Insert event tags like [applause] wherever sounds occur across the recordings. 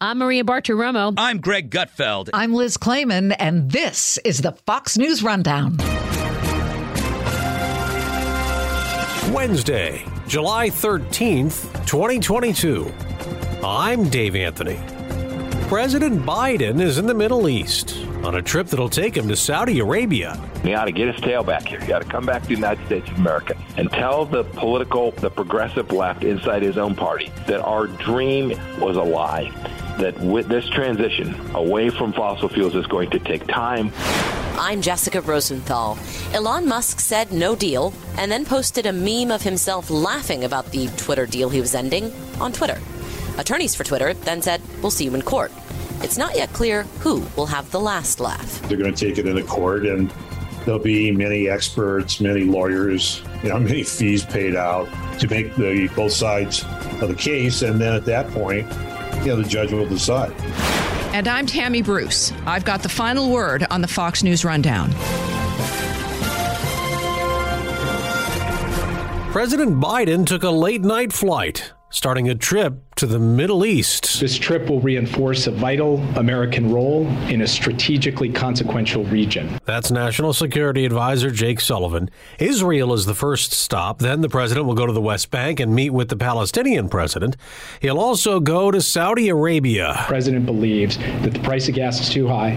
I'm Maria Bartiromo. I'm Greg Gutfeld. I'm Liz Claman, and this is the Fox News Rundown. Wednesday, July 13th, 2022. I'm Dave Anthony. President Biden is in the Middle East on a trip that'll take him to Saudi Arabia. He ought to get his tail back here. He ought to come back to the United States of America and tell the political, the progressive left inside his own party that our dream was a lie that with this transition away from fossil fuels is going to take time. I'm Jessica Rosenthal. Elon Musk said no deal and then posted a meme of himself laughing about the Twitter deal he was ending on Twitter. Attorneys for Twitter then said, We'll see you in court. It's not yet clear who will have the last laugh. They're going to take it into court and there'll be many experts, many lawyers, you know, [laughs] many fees paid out to make the both sides of the case. And then at that point, you know, the judge will decide. And I'm Tammy Bruce. I've got the final word on the Fox News Rundown. President Biden took a late night flight starting a trip to the Middle East. This trip will reinforce a vital American role in a strategically consequential region. That's National Security Advisor Jake Sullivan. Israel is the first stop. Then the president will go to the West Bank and meet with the Palestinian president. He'll also go to Saudi Arabia. The president believes that the price of gas is too high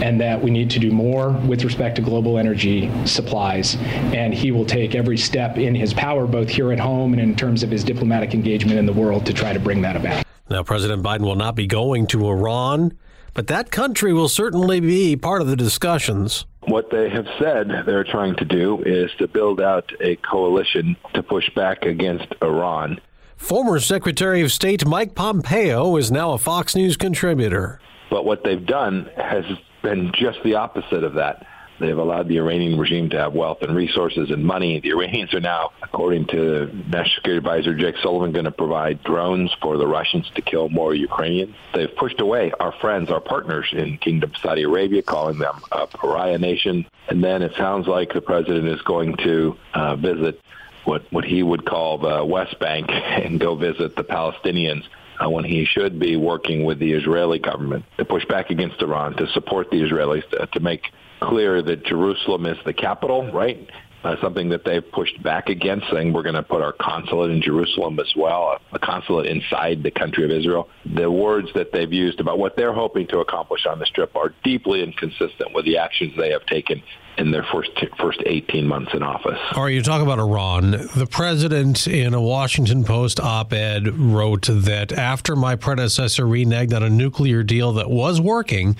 and that we need to do more with respect to global energy supplies. And he will take every step in his power, both here at home and in terms of his diplomatic engagement in the world, to try to bring that about. Now, President Biden will not be going to Iran, but that country will certainly be part of the discussions. What they have said they're trying to do is to build out a coalition to push back against Iran. Former Secretary of State Mike Pompeo is now a Fox News contributor. But what they've done has been just the opposite of that. They've allowed the Iranian regime to have wealth and resources and money. The Iranians are now, according to National Security Advisor Jake Sullivan, going to provide drones for the Russians to kill more Ukrainians. They've pushed away our friends, our partners in Kingdom Saudi Arabia, calling them a pariah nation. And then it sounds like the president is going to uh, visit what, what he would call the West Bank [laughs] and go visit the Palestinians uh, when he should be working with the Israeli government to push back against Iran, to support the Israelis, to, to make clear that Jerusalem is the capital, right? Uh, something that they've pushed back against, saying we're going to put our consulate in Jerusalem as well, a, consulate inside the country of Israel. The words that they've used about what they're hoping to accomplish on this trip are deeply inconsistent with the actions they have taken in their first first 18 months in office. All right, you talk about Iran. The president, in a Washington Post op-ed, wrote that after my predecessor reneged on a nuclear deal that was working,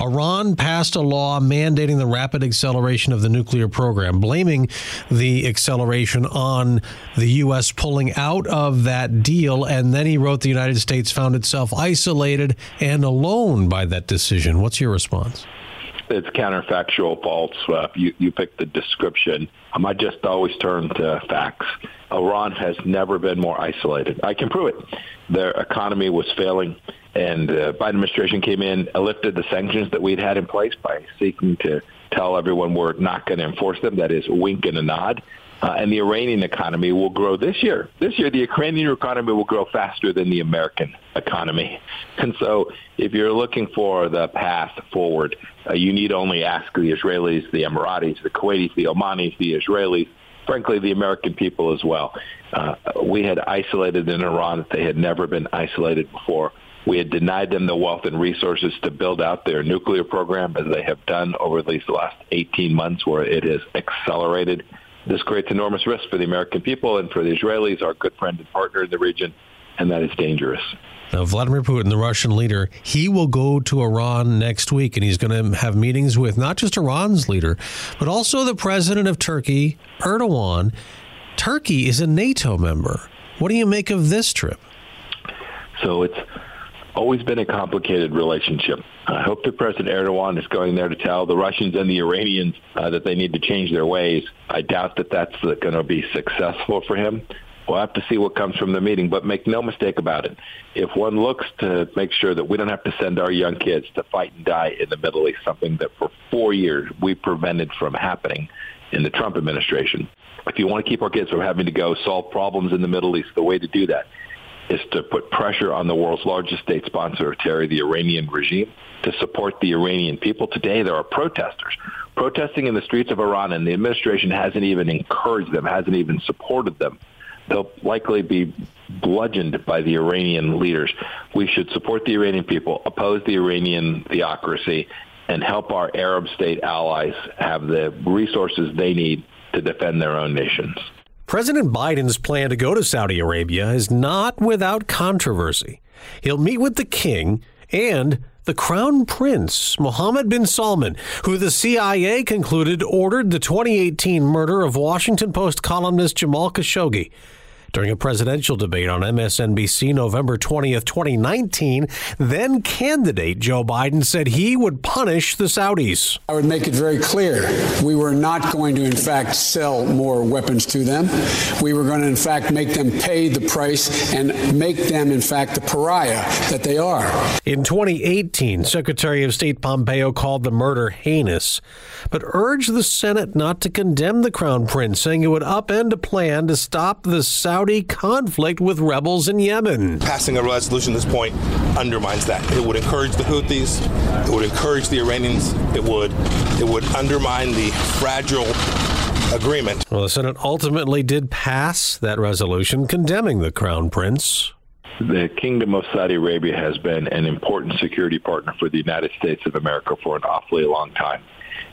Iran passed a law mandating the rapid acceleration of the nuclear program, blaming the acceleration on the U.S. pulling out of that deal. And then he wrote the United States found itself isolated and alone by that decision. What's your response? It's counterfactual false. Uh, you, you pick the description. Um, I just always turn to facts. Iran has never been more isolated. I can prove it. Their economy was failing, and the uh, Biden administration came in, lifted the sanctions that we'd had in place by seeking to tell everyone we're not going to enforce them. That is, wink and a nod. Uh, and the Iranian economy will grow this year. This year, the Ukrainian economy will grow faster than the American economy. And so, if you're looking for the path forward, uh, you need only ask the Israelis, the Emiratis, the Kuwaitis, the Omanis, the Israelis, frankly, the American people as well. Uh, we had isolated in Iran that they had never been isolated before. We had denied them the wealth and resources to build out their nuclear program as they have done over at least the last 18 months where it has accelerated. This creates enormous risk for the American people and for the Israelis, our good friend and partner in the region, and that is dangerous. Now, Vladimir Putin, the Russian leader, he will go to Iran next week and he's going to have meetings with not just Iran's leader, but also the president of Turkey, Erdogan. Turkey is a NATO member. What do you make of this trip? So it's always been a complicated relationship. I hope that President Erdogan is going there to tell the Russians and the Iranians uh, that they need to change their ways. I doubt that that's going to be successful for him. We'll have to see what comes from the meeting, but make no mistake about it. If one looks to make sure that we don't have to send our young kids to fight and die in the Middle East, something that for four years we prevented from happening in the Trump administration, if you want to keep our kids from having to go solve problems in the Middle East, the way to do that is to put pressure on the world's largest state sponsor, Terry, the Iranian regime, to support the Iranian people. Today, there are protesters protesting in the streets of Iran, and the administration hasn't even encouraged them, hasn't even supported them they'll likely be bludgeoned by the Iranian leaders. We should support the Iranian people, oppose the Iranian theocracy, and help our Arab state allies have the resources they need to defend their own nations. President Biden's plan to go to Saudi Arabia is not without controversy. He'll meet with the king and the Crown Prince, Mohammed bin Salman, who the CIA concluded ordered the 2018 murder of Washington Post columnist Jamal Khashoggi. During a presidential debate on MSNBC November 20th, 2019, then candidate Joe Biden said he would punish the Saudis. I would make it very clear we were not going to, in fact, sell more weapons to them. We were going to, in fact, make them pay the price and make them, in fact, the pariah that they are. In 2018, Secretary of State Pompeo called the murder heinous, but urged the Senate not to condemn the Crown Prince, saying it would upend a plan to stop the Saudi Saudi conflict with rebels in Yemen. Passing a resolution at this point undermines that. It would encourage the Houthis, it would encourage the Iranians, it would it would undermine the fragile agreement. Well, the Senate ultimately did pass that resolution condemning the Crown Prince. The Kingdom of Saudi Arabia has been an important security partner for the United States of America for an awfully long time.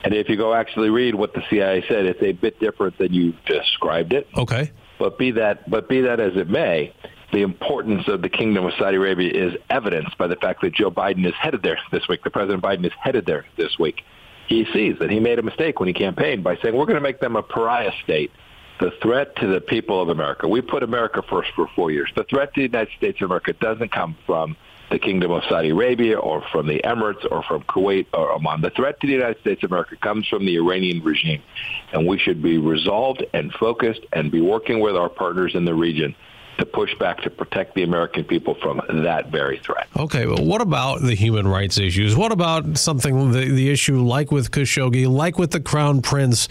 And if you go actually read what the CIA said, it's a bit different than you described it. Okay. But be that but be that as it may, the importance of the Kingdom of Saudi Arabia is evidenced by the fact that Joe Biden is headed there this week. The President Biden is headed there this week. He sees that he made a mistake when he campaigned by saying we're going to make them a pariah state. The threat to the people of America, we put America first for four years. The threat to the United States of America doesn't come from the Kingdom of Saudi Arabia or from the Emirates or from Kuwait or Oman. The threat to the United States of America comes from the Iranian regime. And we should be resolved and focused and be working with our partners in the region to push back to protect the American people from that very threat. Okay, well, what about the human rights issues? What about something, the, the issue like with Khashoggi, like with the Crown Prince?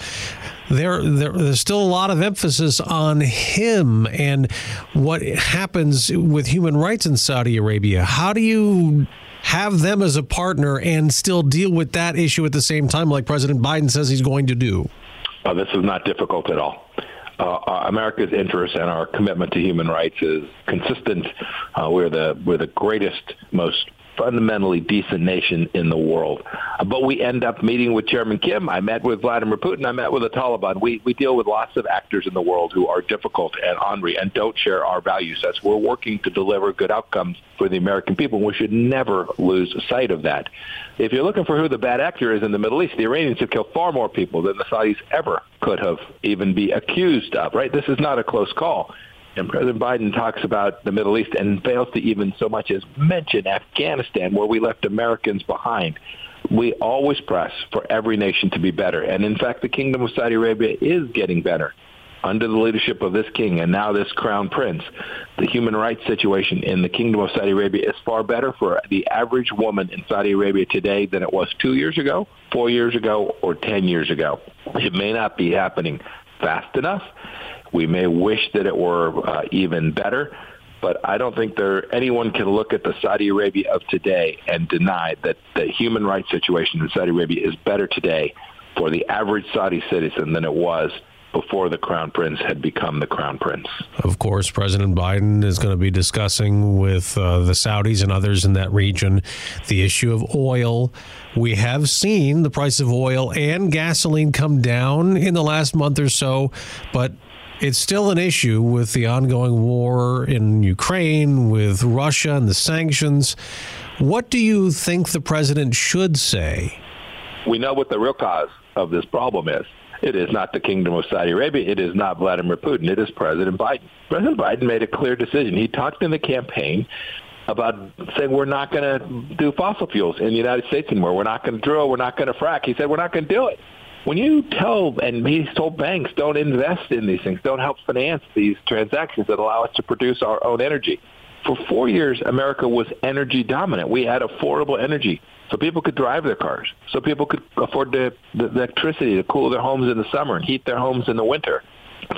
There, there, there's still a lot of emphasis on him and what happens with human rights in Saudi Arabia. How do you have them as a partner and still deal with that issue at the same time, like President Biden says he's going to do? Uh, this is not difficult at all. Uh, America's interest and our commitment to human rights is consistent. Uh, we're the we're the greatest, most fundamentally decent nation in the world. Uh, but we end up meeting with Chairman Kim. I met with Vladimir Putin. I met with the Taliban. We, we deal with lots of actors in the world who are difficult and ornery and don't share our value sets. We're working to deliver good outcomes for the American people. We should never lose sight of that. If you're looking for who the bad actor is in the Middle East, the Iranians have killed far more people than the Saudis ever could have even be accused of, right? This is not a close call. And President Biden talks about the Middle East and fails to even so much as mention Afghanistan, where we left Americans behind. We always press for every nation to be better. And in fact, the Kingdom of Saudi Arabia is getting better under the leadership of this king and now this crown prince. The human rights situation in the Kingdom of Saudi Arabia is far better for the average woman in Saudi Arabia today than it was two years ago, four years ago, or ten years ago. It may not be happening fast enough. We may wish that it were uh, even better, but I don't think there anyone can look at the Saudi Arabia of today and deny that the human rights situation in Saudi Arabia is better today for the average Saudi citizen than it was before the crown prince had become the crown prince. Of course, President Biden is going to be discussing with uh, the Saudis and others in that region the issue of oil. We have seen the price of oil and gasoline come down in the last month or so, but it's still an issue with the ongoing war in Ukraine, with Russia and the sanctions. What do you think the president should say? We know what the real cause of this problem is. It is not the Kingdom of Saudi Arabia. It is not Vladimir Putin. It is President Biden. President Biden made a clear decision. He talked in the campaign about saying we're not going to do fossil fuels in the United States anymore. We're not going to drill. We're not going to frack. He said we're not going to do it. When you tell, and he's told banks, don't invest in these things, don't help finance these transactions that allow us to produce our own energy. For four years, America was energy dominant. We had affordable energy so people could drive their cars, so people could afford the, the electricity to cool their homes in the summer and heat their homes in the winter.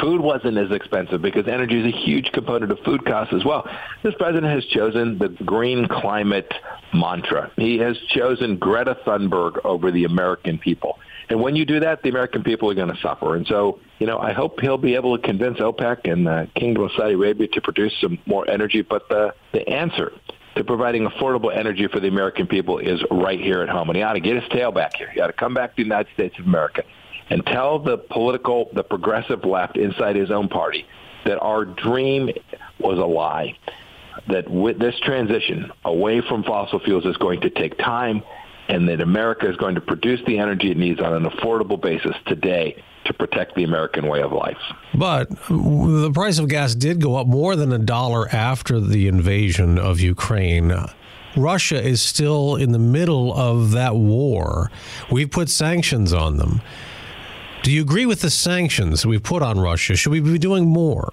Food wasn't as expensive because energy is a huge component of food costs as well. This president has chosen the green climate mantra. He has chosen Greta Thunberg over the American people. And when you do that, the American people are going to suffer. And so, you know, I hope he'll be able to convince OPEC and the Kingdom of Saudi Arabia to produce some more energy. But the, the answer to providing affordable energy for the American people is right here at home. And he ought to get his tail back here. He ought to come back to the United States of America and tell the political, the progressive left inside his own party that our dream was a lie. That with this transition away from fossil fuels is going to take time and that America is going to produce the energy it needs on an affordable basis today to protect the American way of life. But the price of gas did go up more than a dollar after the invasion of Ukraine. Russia is still in the middle of that war. We've put sanctions on them. Do you agree with the sanctions we've put on Russia? Should we be doing more?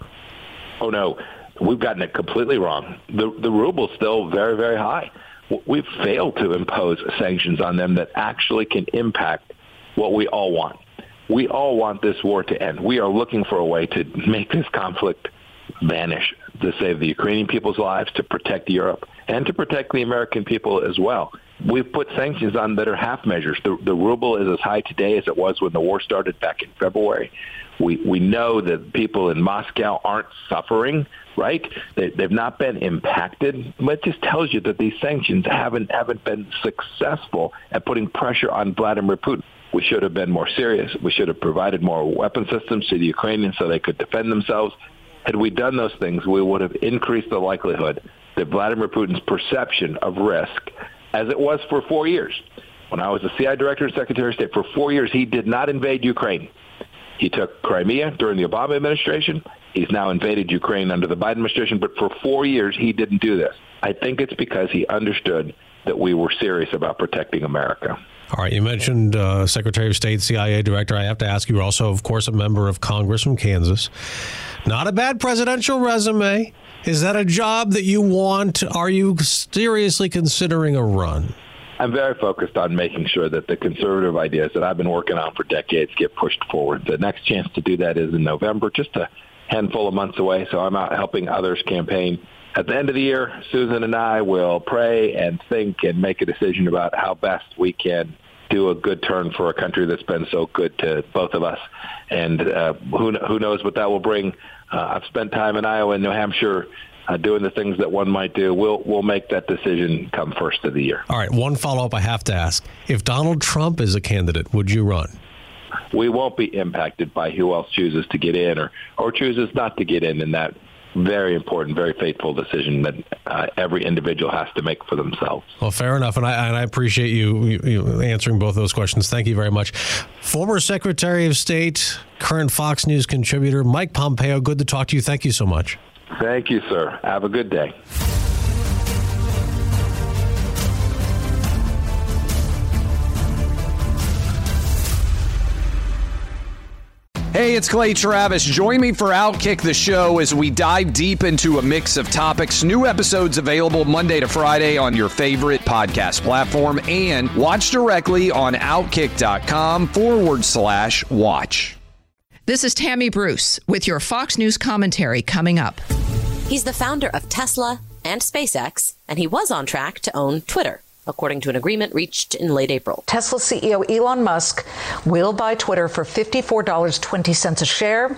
Oh, no. We've gotten it completely wrong. The, the ruble's still very, very high. We've failed to impose sanctions on them that actually can impact what we all want we all want this war to end. We are looking for a way to make this conflict vanish, to save the Ukrainian people's lives, to protect Europe, and to protect the American people as well. We've put sanctions on that are half measures. The, the ruble is as high today as it was when the war started back in February. We, we know that people in Moscow aren't suffering, right? They, they've not been impacted. But it just tells you that these sanctions haven't, haven't been successful at putting pressure on Vladimir Putin. We should have been more serious. We should have provided more weapon systems to the Ukrainians so they could defend themselves. Had we done those things, we would have increased the likelihood that Vladimir Putin's perception of risk, as it was for four years. When I was the CIA Director and Secretary of State, for four years, he did not invade Ukraine. He took Crimea during the Obama administration. He's now invaded Ukraine under the Biden administration, but for four years, he didn't do this. I think it's because he understood that we were serious about protecting America. All right, you mentioned uh, Secretary of State, CIA Director. I have to ask you, you're also, of course, a member of Congress from Kansas. Not a bad presidential resume. Is that a job that you want? Are you seriously considering a run? I'm very focused on making sure that the conservative ideas that I've been working on for decades get pushed forward. The next chance to do that is in November, just a handful of months away. So I'm out helping others campaign at the end of the year, Susan and I will pray and think and make a decision about how best we can do a good turn for a country that's been so good to both of us. And uh, who who knows what that will bring. Uh, I've spent time in Iowa and New Hampshire uh, doing the things that one might do. We'll we'll make that decision come first of the year. All right. One follow up I have to ask: If Donald Trump is a candidate, would you run? We won't be impacted by who else chooses to get in or or chooses not to get in in that very important, very faithful decision that uh, every individual has to make for themselves. Well, fair enough, and I, and I appreciate you, you, you, answering both those questions. Thank you very much. Former Secretary of State, current Fox News contributor Mike Pompeo. Good to talk to you. Thank you so much. Thank you, sir. Have a good day. Hey, it's Clay Travis. Join me for Outkick the Show as we dive deep into a mix of topics. New episodes available Monday to Friday on your favorite podcast platform and watch directly on outkick.com forward slash watch. This is Tammy Bruce with your Fox News commentary coming up. He's the founder of Tesla and SpaceX, and he was on track to own Twitter according to an agreement reached in late April. Tesla CEO Elon Musk will buy Twitter for $54.20 a share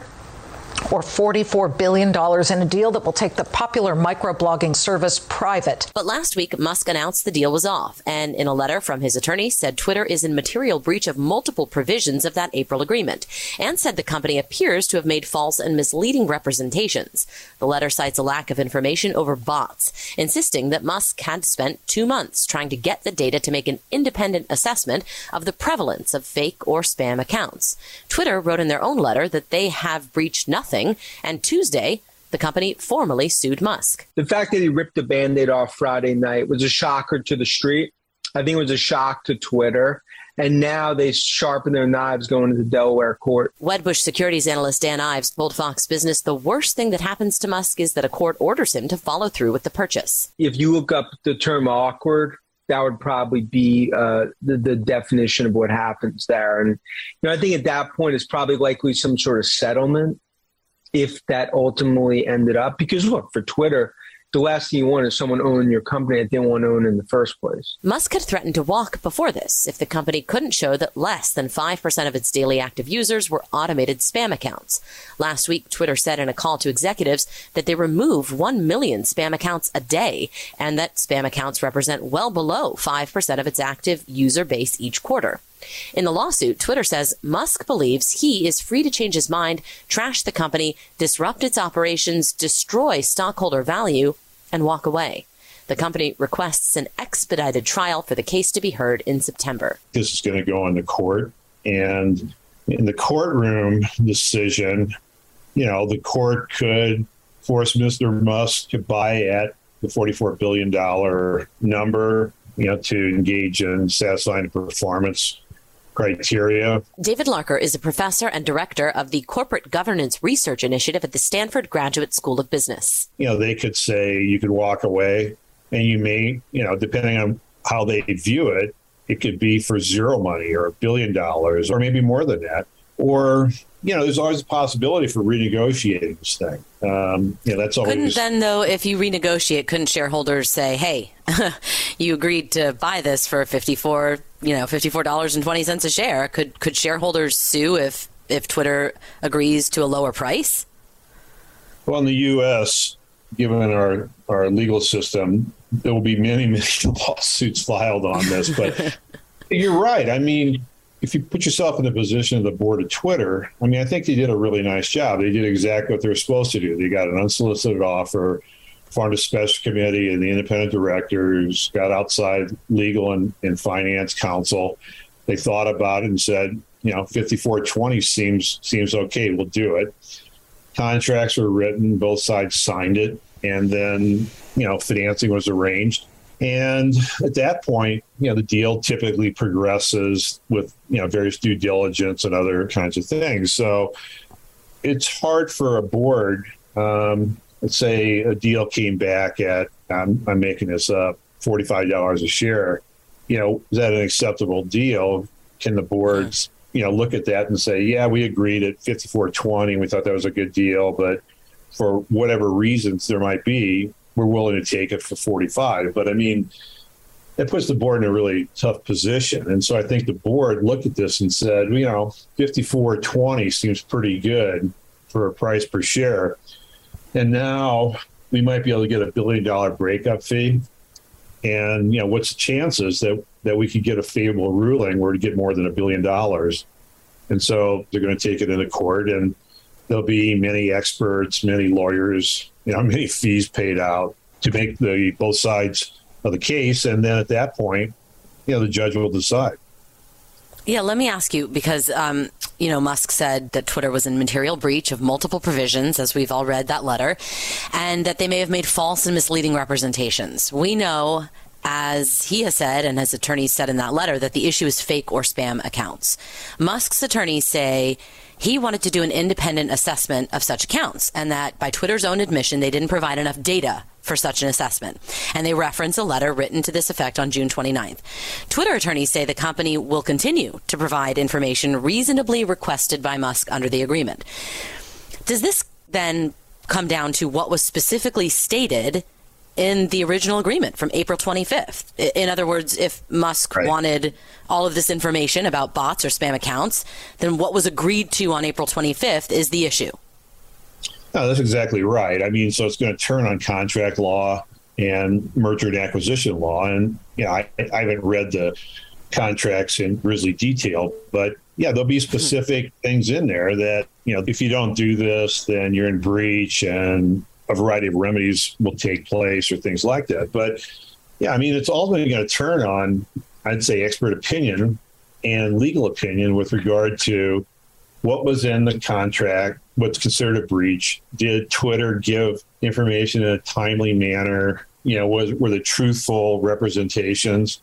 or $44 billion in a deal that will take the popular microblogging service private. But last week, Musk announced the deal was off, and in a letter from his attorney, said Twitter is in material breach of multiple provisions of that April agreement, and said the company appears to have made false and misleading representations. The letter cites a lack of information over bots, insisting that Musk had spent two months trying to get the data to make an independent assessment of the prevalence of fake or spam accounts. Twitter wrote in their own letter that they have breached nothing nothing. And Tuesday, The company formally sued Musk. The fact that he ripped the band aid off Friday night was a shocker to the street. I think it was a shock to Twitter. And now they sharpen their knives going to the Delaware court. Wedbush securities analyst Dan Ives told Fox Business the worst thing that happens to Musk is that a court orders him to follow through with the purchase. If you look up the term awkward, that would probably be uh, the, the definition of what happens there. And you know, I think at that point it's probably likely some sort of settlement if that ultimately ended up. Because look, for Twitter, the last thing you want is someone owning your company that didn't want to own in the first place. Musk had threatened to walk before this if the company couldn't show that less than 5% of its daily active users were automated spam accounts. Last week, Twitter said in a call to executives that they remove 1 million spam accounts a day and that spam accounts represent well below 5% of its active user base each quarter. In the lawsuit, Twitter says Musk believes he is free to change his mind, trash the company, disrupt its operations, destroy stockholder value, and walk away. The company requests an expedited trial for the case to be heard in September. This is going to go into court. And in the courtroom decision, you know, the court could force Mr. Musk to buy at the $44 billion number, you know, to engage in satisfying performance criteria. David Larcker is a professor and director of the Corporate Governance Research Initiative at the Stanford Graduate School of Business. You know, they could say you could walk away and you may, you know, depending on how they view it, it could be for zero money or a billion dollars or maybe more than that. Or, you know, there's always a possibility for renegotiating this thing. Um, you know, that's always. Couldn't then, though, if you renegotiate, couldn't shareholders say, hey, [laughs] you agreed to buy this for 54 you know fifty four dollars and twenty cents a share. Could could shareholders sue if if Twitter agrees to a lower price? Well, in the U.S., given our our legal system, there will be many many [laughs] lawsuits filed on this. But [laughs] you're right. I mean, if you put yourself in the position of the board of Twitter, I mean, I think they did a really nice job. They did exactly what they were supposed to do. They got an unsolicited offer formed a special committee and the independent directors got outside legal and, and finance counsel. They thought about it and said, you know, 5420 seems seems okay. We'll do it. Contracts were written, both sides signed it, and then you know financing was arranged. And at that point, you know, the deal typically progresses with you know various due diligence and other kinds of things. So it's hard for a board um, let's say a deal came back at I'm, I'm making this up forty five dollars a share. You know, is that an acceptable deal? Can the boards you know look at that and say, yeah, we agreed at fifty four twenty, we thought that was a good deal, but for whatever reasons there might be, we're willing to take it for forty five. But I mean. It puts the board in a really tough position. And so I think the board looked at this and said, you know, 54.20 seems pretty good for a price per share and now we might be able to get a billion dollar breakup fee. And you know, what's the chances that that we could get a favorable ruling where to get more than a billion dollars? And so they're going to take it into court, and there'll be many experts, many lawyers, you know, many fees paid out to make the both sides of the case. And then at that point, you know, the judge will decide. Yeah, let me ask you because um, you know Musk said that Twitter was in material breach of multiple provisions, as we've all read that letter, and that they may have made false and misleading representations. We know. As he has said, and as attorneys said in that letter, that the issue is fake or spam accounts. Musk's attorneys say he wanted to do an independent assessment of such accounts, and that by Twitter's own admission, they didn't provide enough data for such an assessment. And they reference a letter written to this effect on June 29th. Twitter attorneys say the company will continue to provide information reasonably requested by Musk under the agreement. Does this then come down to what was specifically stated in the original agreement from April 25th. In other words, if Musk right. wanted all of this information about bots or spam accounts, then what was agreed to on April 25th is the issue. No, that's exactly right. I mean, so it's going to turn on contract law and merger and acquisition law. And, you know, I, I haven't read the contracts in grisly detail, but yeah, there'll be specific things in there that, you know, if you don't do this, then you're in breach and a variety of remedies will take place or things like that. But yeah, I mean, it's ultimately going to turn on, I'd say, expert opinion and legal opinion with regard to what was in the contract, what's considered a breach. Did Twitter give information in a timely manner? You know, was were the truthful representations?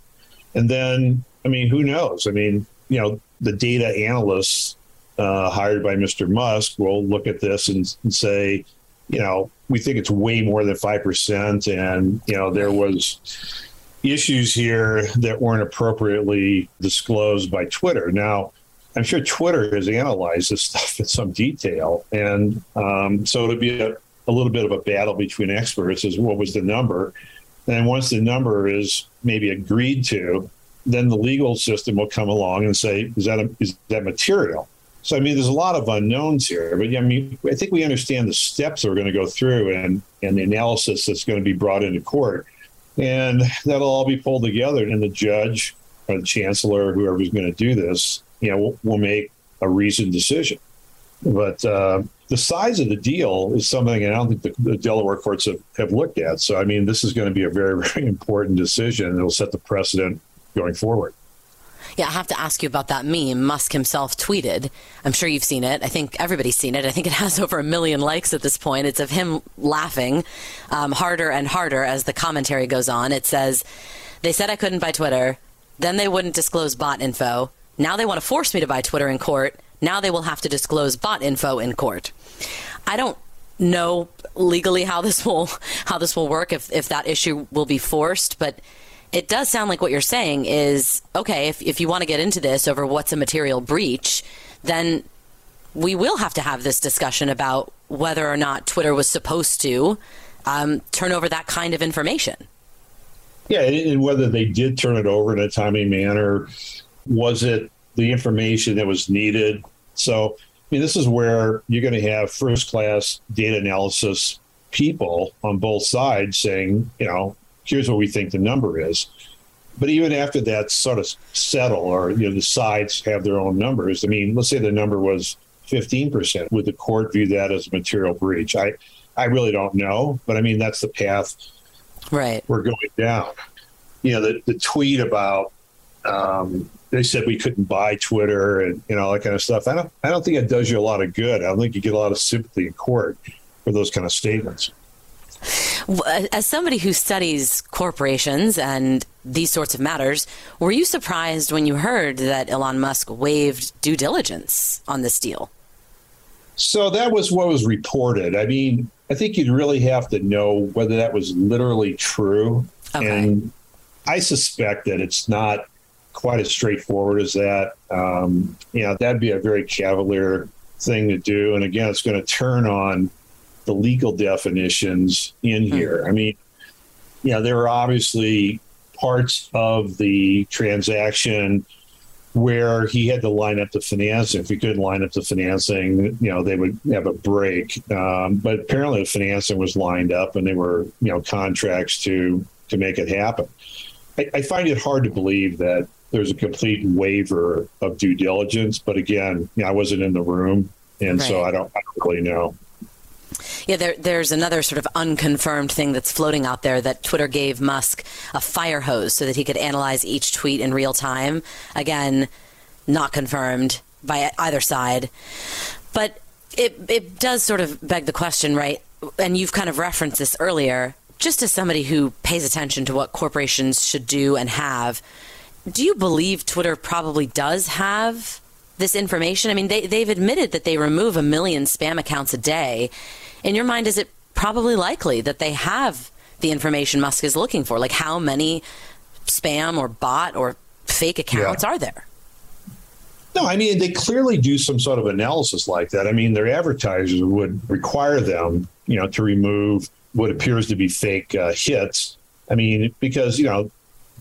And then, I mean, who knows? I mean, you know, the data analysts uh, hired by Mr. Musk will look at this and, and say, you know, we think it's way more than five percent, and you know, there was issues here that weren't appropriately disclosed by Twitter. Now, I'm sure Twitter has analyzed this stuff in some detail, and um, so it'll be a, a, little bit of a battle between experts as what was the number. And once the number is maybe agreed to, then the legal system will come along and say, "Is that a, is that material?" So I mean, there's a lot of unknowns here, but I mean, I think we understand the steps that we're going to go through and and the analysis that's going to be brought into court, and that'll all be pulled together, and the judge or the chancellor, whoever's going to do this, you know, will, will make a reasoned decision. But uh, the size of the deal is something I don't think the, the, Delaware courts have, have looked at. So, I mean, this is going to be a very, very [laughs] important decision. It'll set the precedent going forward. Yeah, I have to ask you about that meme Musk himself tweeted. I'm sure you've seen it. I think everybody's seen it. I think it has [laughs] over a million likes at this point. It's of him laughing um, harder and harder as the commentary goes on. It says, They said I couldn't buy Twitter. Then they wouldn't disclose bot info. Now they want to force me to buy Twitter in court. Now they will have to disclose bot info in court. I don't know legally how this will [laughs] how this will work if if that issue will be forced, but it does sound like what you're saying is okay, if if you want to get into this over what's a material breach, then we will have to have this discussion about whether or not Twitter was supposed to um, turn over that kind of information. Yeah, and whether they did turn it over in a timely manner, was it the information that was needed? So, I mean, this is where you're going to have first class data analysis people on both sides saying, you know, here's what we think the number is. But even after that sort of settle, or you know, the sides have their own numbers. I mean, let's say the number was 15%. Would the court view that as a material breach? I, I really don't know, but I mean, that's the path right we're going down. You know, the, the tweet about um, they said we couldn't buy Twitter and you know all that kind of stuff. I don't I don't think it does you a lot of good. I don't think you get a lot of sympathy in court for those kind of statements. As somebody who studies corporations and these sorts of matters, were you surprised when you heard that Elon Musk waived due diligence on this deal? So that was what was reported. I mean, I think you'd really have to know whether that was literally true. Okay. And I suspect that it's not quite as straightforward as that. Um, you know, that'd be a very cavalier thing to do. And again, it's going to turn on the legal definitions in hmm. here. I mean, yeah, there are obviously parts of the transaction where he had to line up the financing. If he couldn't line up the financing, you know, they would have a break. Um, but apparently, the financing was lined up, and they were, you know, contracts to to make it happen. I, I find it hard to believe that there's a complete waiver of due diligence. But again, you know, I wasn't in the room, and right. so I don't, I don't really know. Yeah, there, there's another sort of unconfirmed thing that's floating out there that Twitter gave Musk a fire hose so that he could analyze each tweet in real time. Again, not confirmed by either side. But it, it does sort of beg the question, right? And you've kind of referenced this earlier. Just as somebody who pays attention to what corporations should do and have, do you believe Twitter probably does have this information? I mean, they, they've admitted that they remove a million spam accounts a day in your mind, is it probably likely that they have the information Musk is looking for? Like how many spam or bot or fake accounts yeah. are there? No, I mean, they clearly do some sort of analysis like that. I mean, their advertisers would require them, you know, to remove what appears to be fake uh, hits. I mean, because, you know,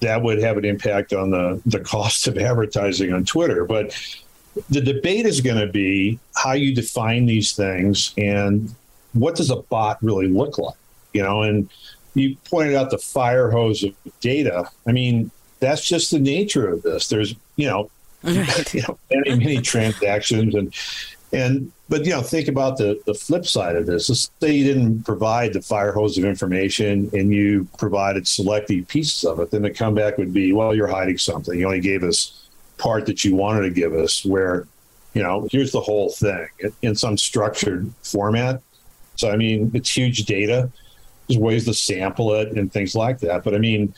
that would have an impact on the, the cost of [laughs] advertising on Twitter. But the debate is going to be how you define these things and what does a bot really look like? You know, and you pointed out the fire hose of data. I mean, that's just the nature of this. There's, you know, right. [laughs] you know many, many transactions and and but you know, think about the the flip side of this. Let's say you didn't provide the fire hose of information and you provided selective pieces of it, then the comeback would be, well, you're hiding something. You only gave us part that you wanted to give us where you know, here's the whole thing in some structured format. So, I mean, it's huge data. There's ways to sample it and things like that. But I mean,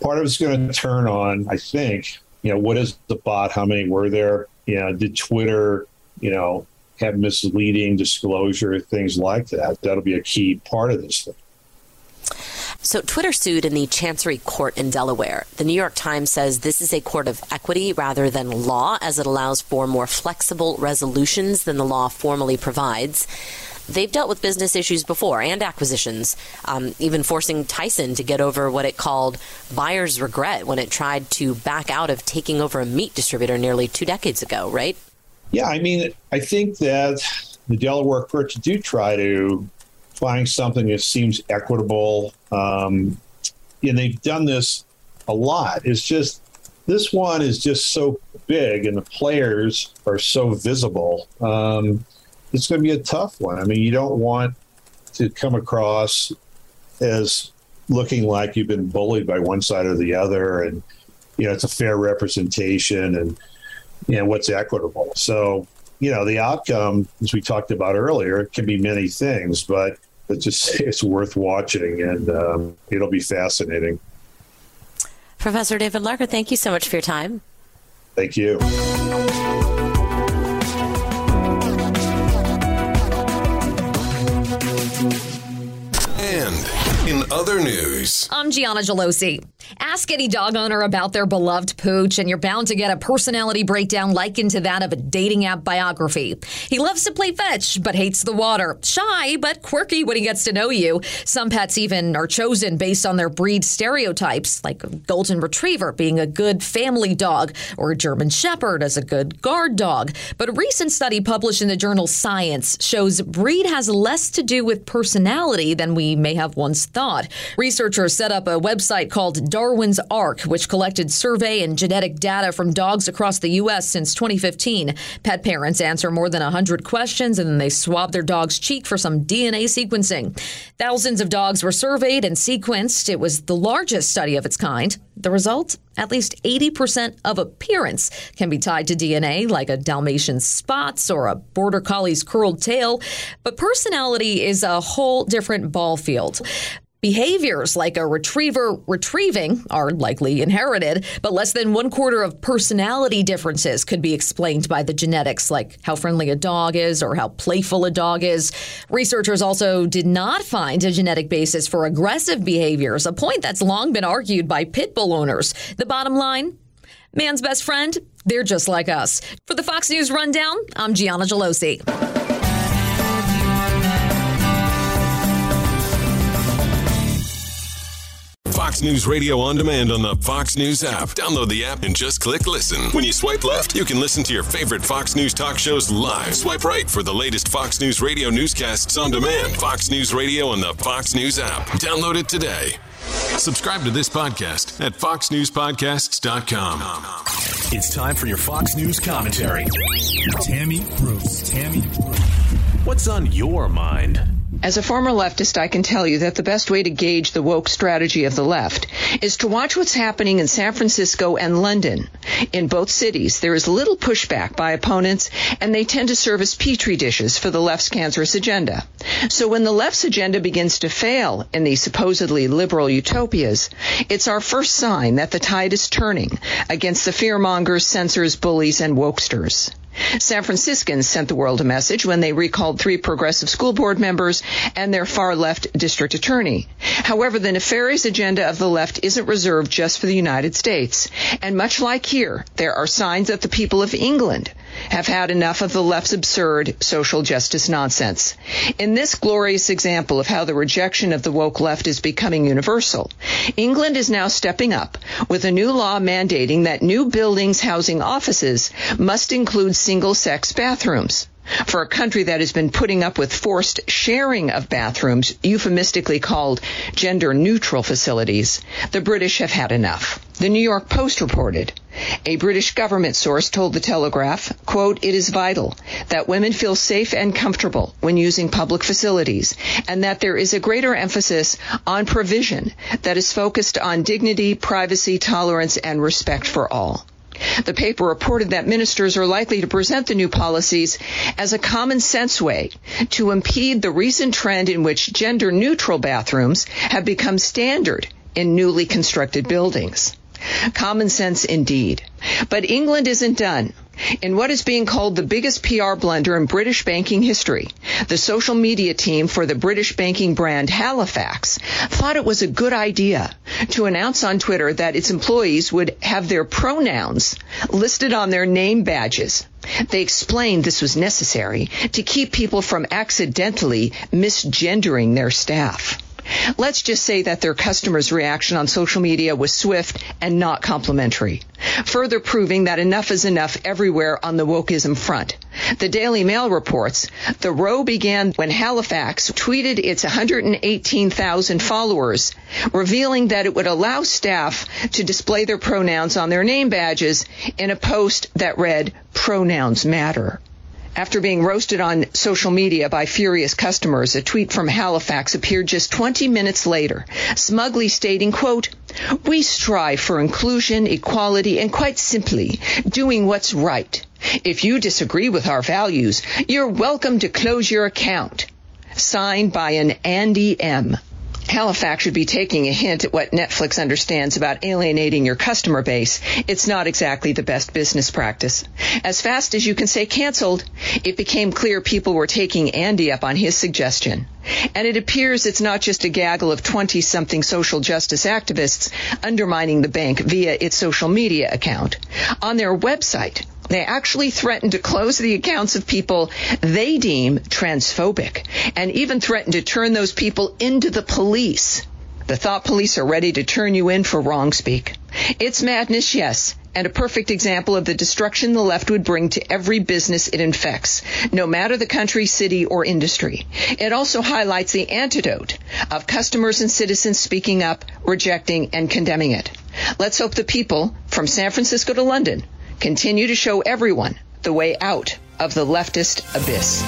part of it's going to turn on, I think, you know, what is the bot? How many were there? You know, did Twitter, you know, have misleading disclosure, things like that? That'll be a key part of this thing. So, Twitter sued in the Chancery Court in Delaware. The New York Times says this is a court of equity rather than law, as it allows for more flexible resolutions than the law formally provides. They've dealt with business issues before and acquisitions, um, even forcing Tyson to get over what it called buyer's regret when it tried to back out of taking over a meat distributor nearly two decades ago, right? Yeah, I mean, I think that the Delaware courts do try to find something that seems equitable. Um, and they've done this a lot. It's just this one is just so big and the players are so visible. Um, it's going to be a tough one. I mean, you don't want to come across as looking like you've been bullied by one side or the other, and you know it's a fair representation and you know what's equitable. So you know the outcome, as we talked about earlier, can be many things, but it's just [laughs] it's worth watching, and um, it'll be fascinating. Professor David Larcker, thank you so much for your time. Thank you. Other news, I'm Gianna Gelosi. Ask any dog owner about their beloved pooch, and you're bound to get a personality breakdown likened to that of a dating app biography. He loves to play fetch, but hates the water. Shy, but quirky when he gets to know you. Some pets even are chosen based on their breed stereotypes, like a golden retriever being a good family dog, or a German shepherd as a good guard dog. But a recent study published in the journal Science shows breed has less to do with personality than we may have once thought thought. Researchers set up a website called Darwin's Ark, which collected survey and genetic data from dogs across the U.S. since 2015. Pet parents answer more than 100 questions and then they swab their dog's cheek for some DNA sequencing. Thousands of dogs were surveyed and sequenced. It was the largest study of its kind. The result? At least 80% of appearance can be tied to DNA, like a Dalmatian's spots or a Border Collie's curled tail. But personality is a whole different ball field. Behaviors like a retriever retrieving are likely inherited, but less than one quarter of personality differences could be explained by the genetics, like how friendly a dog is or how playful a dog is. Researchers also did not find a genetic basis for aggressive behaviors, a point that's long been argued by pit bull owners. The bottom line man's best friend, they're just like us. For the Fox News Rundown, I'm Gianna Gelosi. Fox News Radio on demand on the Fox News app. Download the app and just click listen. When you swipe left, you can listen to your favorite Fox News talk shows live. Swipe right for the latest Fox News Radio newscasts on demand. Fox News Radio on the Fox News app. Download it today. Subscribe to this podcast at foxnewspodcasts.com. It's time for your Fox News commentary. Tammy Bruce. Tammy Bruce. What's on your mind? As a former leftist, I can tell you that the best way to gauge the woke strategy of the left is to watch what's happening in San Francisco and London. In both cities, there is little pushback by opponents, and they tend to serve as petri dishes for the left's cancerous agenda. So when the left's agenda begins to fail in these supposedly liberal utopias, it's our first sign that the tide is turning against the fearmongers, censors, bullies, and wokesters. San Franciscans sent the world a message when they recalled three progressive school board members and their far left district attorney. However, the nefarious agenda of the left isn't reserved just for the United States. And much like here, there are signs that the people of England have had enough of the left's absurd social justice nonsense. In this glorious example of how the rejection of the woke left is becoming universal, England is now stepping up with a new law mandating that new buildings housing offices must include single sex bathrooms. For a country that has been putting up with forced sharing of bathrooms, euphemistically called gender neutral facilities, the British have had enough. The New York Post reported. A British government source told the Telegraph, quote, it is vital that women feel safe and comfortable when using public facilities and that there is a greater emphasis on provision that is focused on dignity, privacy, tolerance, and respect for all. The paper reported that ministers are likely to present the new policies as a common sense way to impede the recent trend in which gender neutral bathrooms have become standard in newly constructed buildings. Common sense indeed. But England isn't done. In what is being called the biggest PR blunder in British banking history, the social media team for the British banking brand Halifax thought it was a good idea to announce on Twitter that its employees would have their pronouns listed on their name badges. They explained this was necessary to keep people from accidentally misgendering their staff. Let's just say that their customers' reaction on social media was swift and not complimentary, further proving that enough is enough everywhere on the wokeism front. The Daily Mail reports the row began when Halifax tweeted its 118,000 followers, revealing that it would allow staff to display their pronouns on their name badges in a post that read, Pronouns Matter. After being roasted on social media by furious customers, a tweet from Halifax appeared just 20 minutes later, smugly stating, quote, we strive for inclusion, equality, and quite simply, doing what's right. If you disagree with our values, you're welcome to close your account. Signed by an Andy M. Halifax should be taking a hint at what Netflix understands about alienating your customer base. It's not exactly the best business practice. As fast as you can say canceled, it became clear people were taking Andy up on his suggestion. And it appears it's not just a gaggle of 20 something social justice activists undermining the bank via its social media account. On their website, they actually threatened to close the accounts of people they deem transphobic and even threatened to turn those people into the police. The thought police are ready to turn you in for wrong speak. It's madness, yes, and a perfect example of the destruction the left would bring to every business it infects, no matter the country, city, or industry. It also highlights the antidote of customers and citizens speaking up, rejecting, and condemning it. Let's hope the people from San Francisco to London continue to show everyone the way out of the leftist abyss.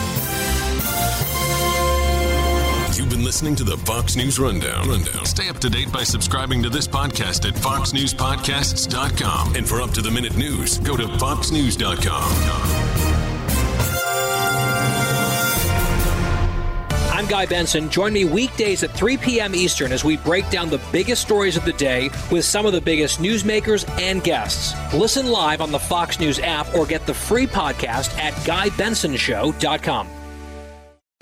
You've been listening to the Fox News Rundown. Rundown. Stay up to date by subscribing to this podcast at foxnewspodcasts.com. And for up to the minute news, go to foxnews.com. I'm Guy Benson. Join me weekdays at 3 p.m. Eastern as we break down the biggest stories of the day with some of the biggest newsmakers and guests. Listen live on the Fox News app or get the free podcast at GuyBensonShow.com.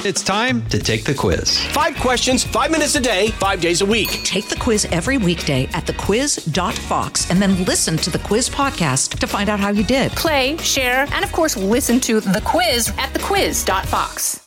It's time to take the quiz. Five questions, five minutes a day, five days a week. Take the quiz every weekday at thequiz.fox and then listen to the quiz podcast to find out how you did. Play, share, and of course, listen to the quiz at thequiz.fox.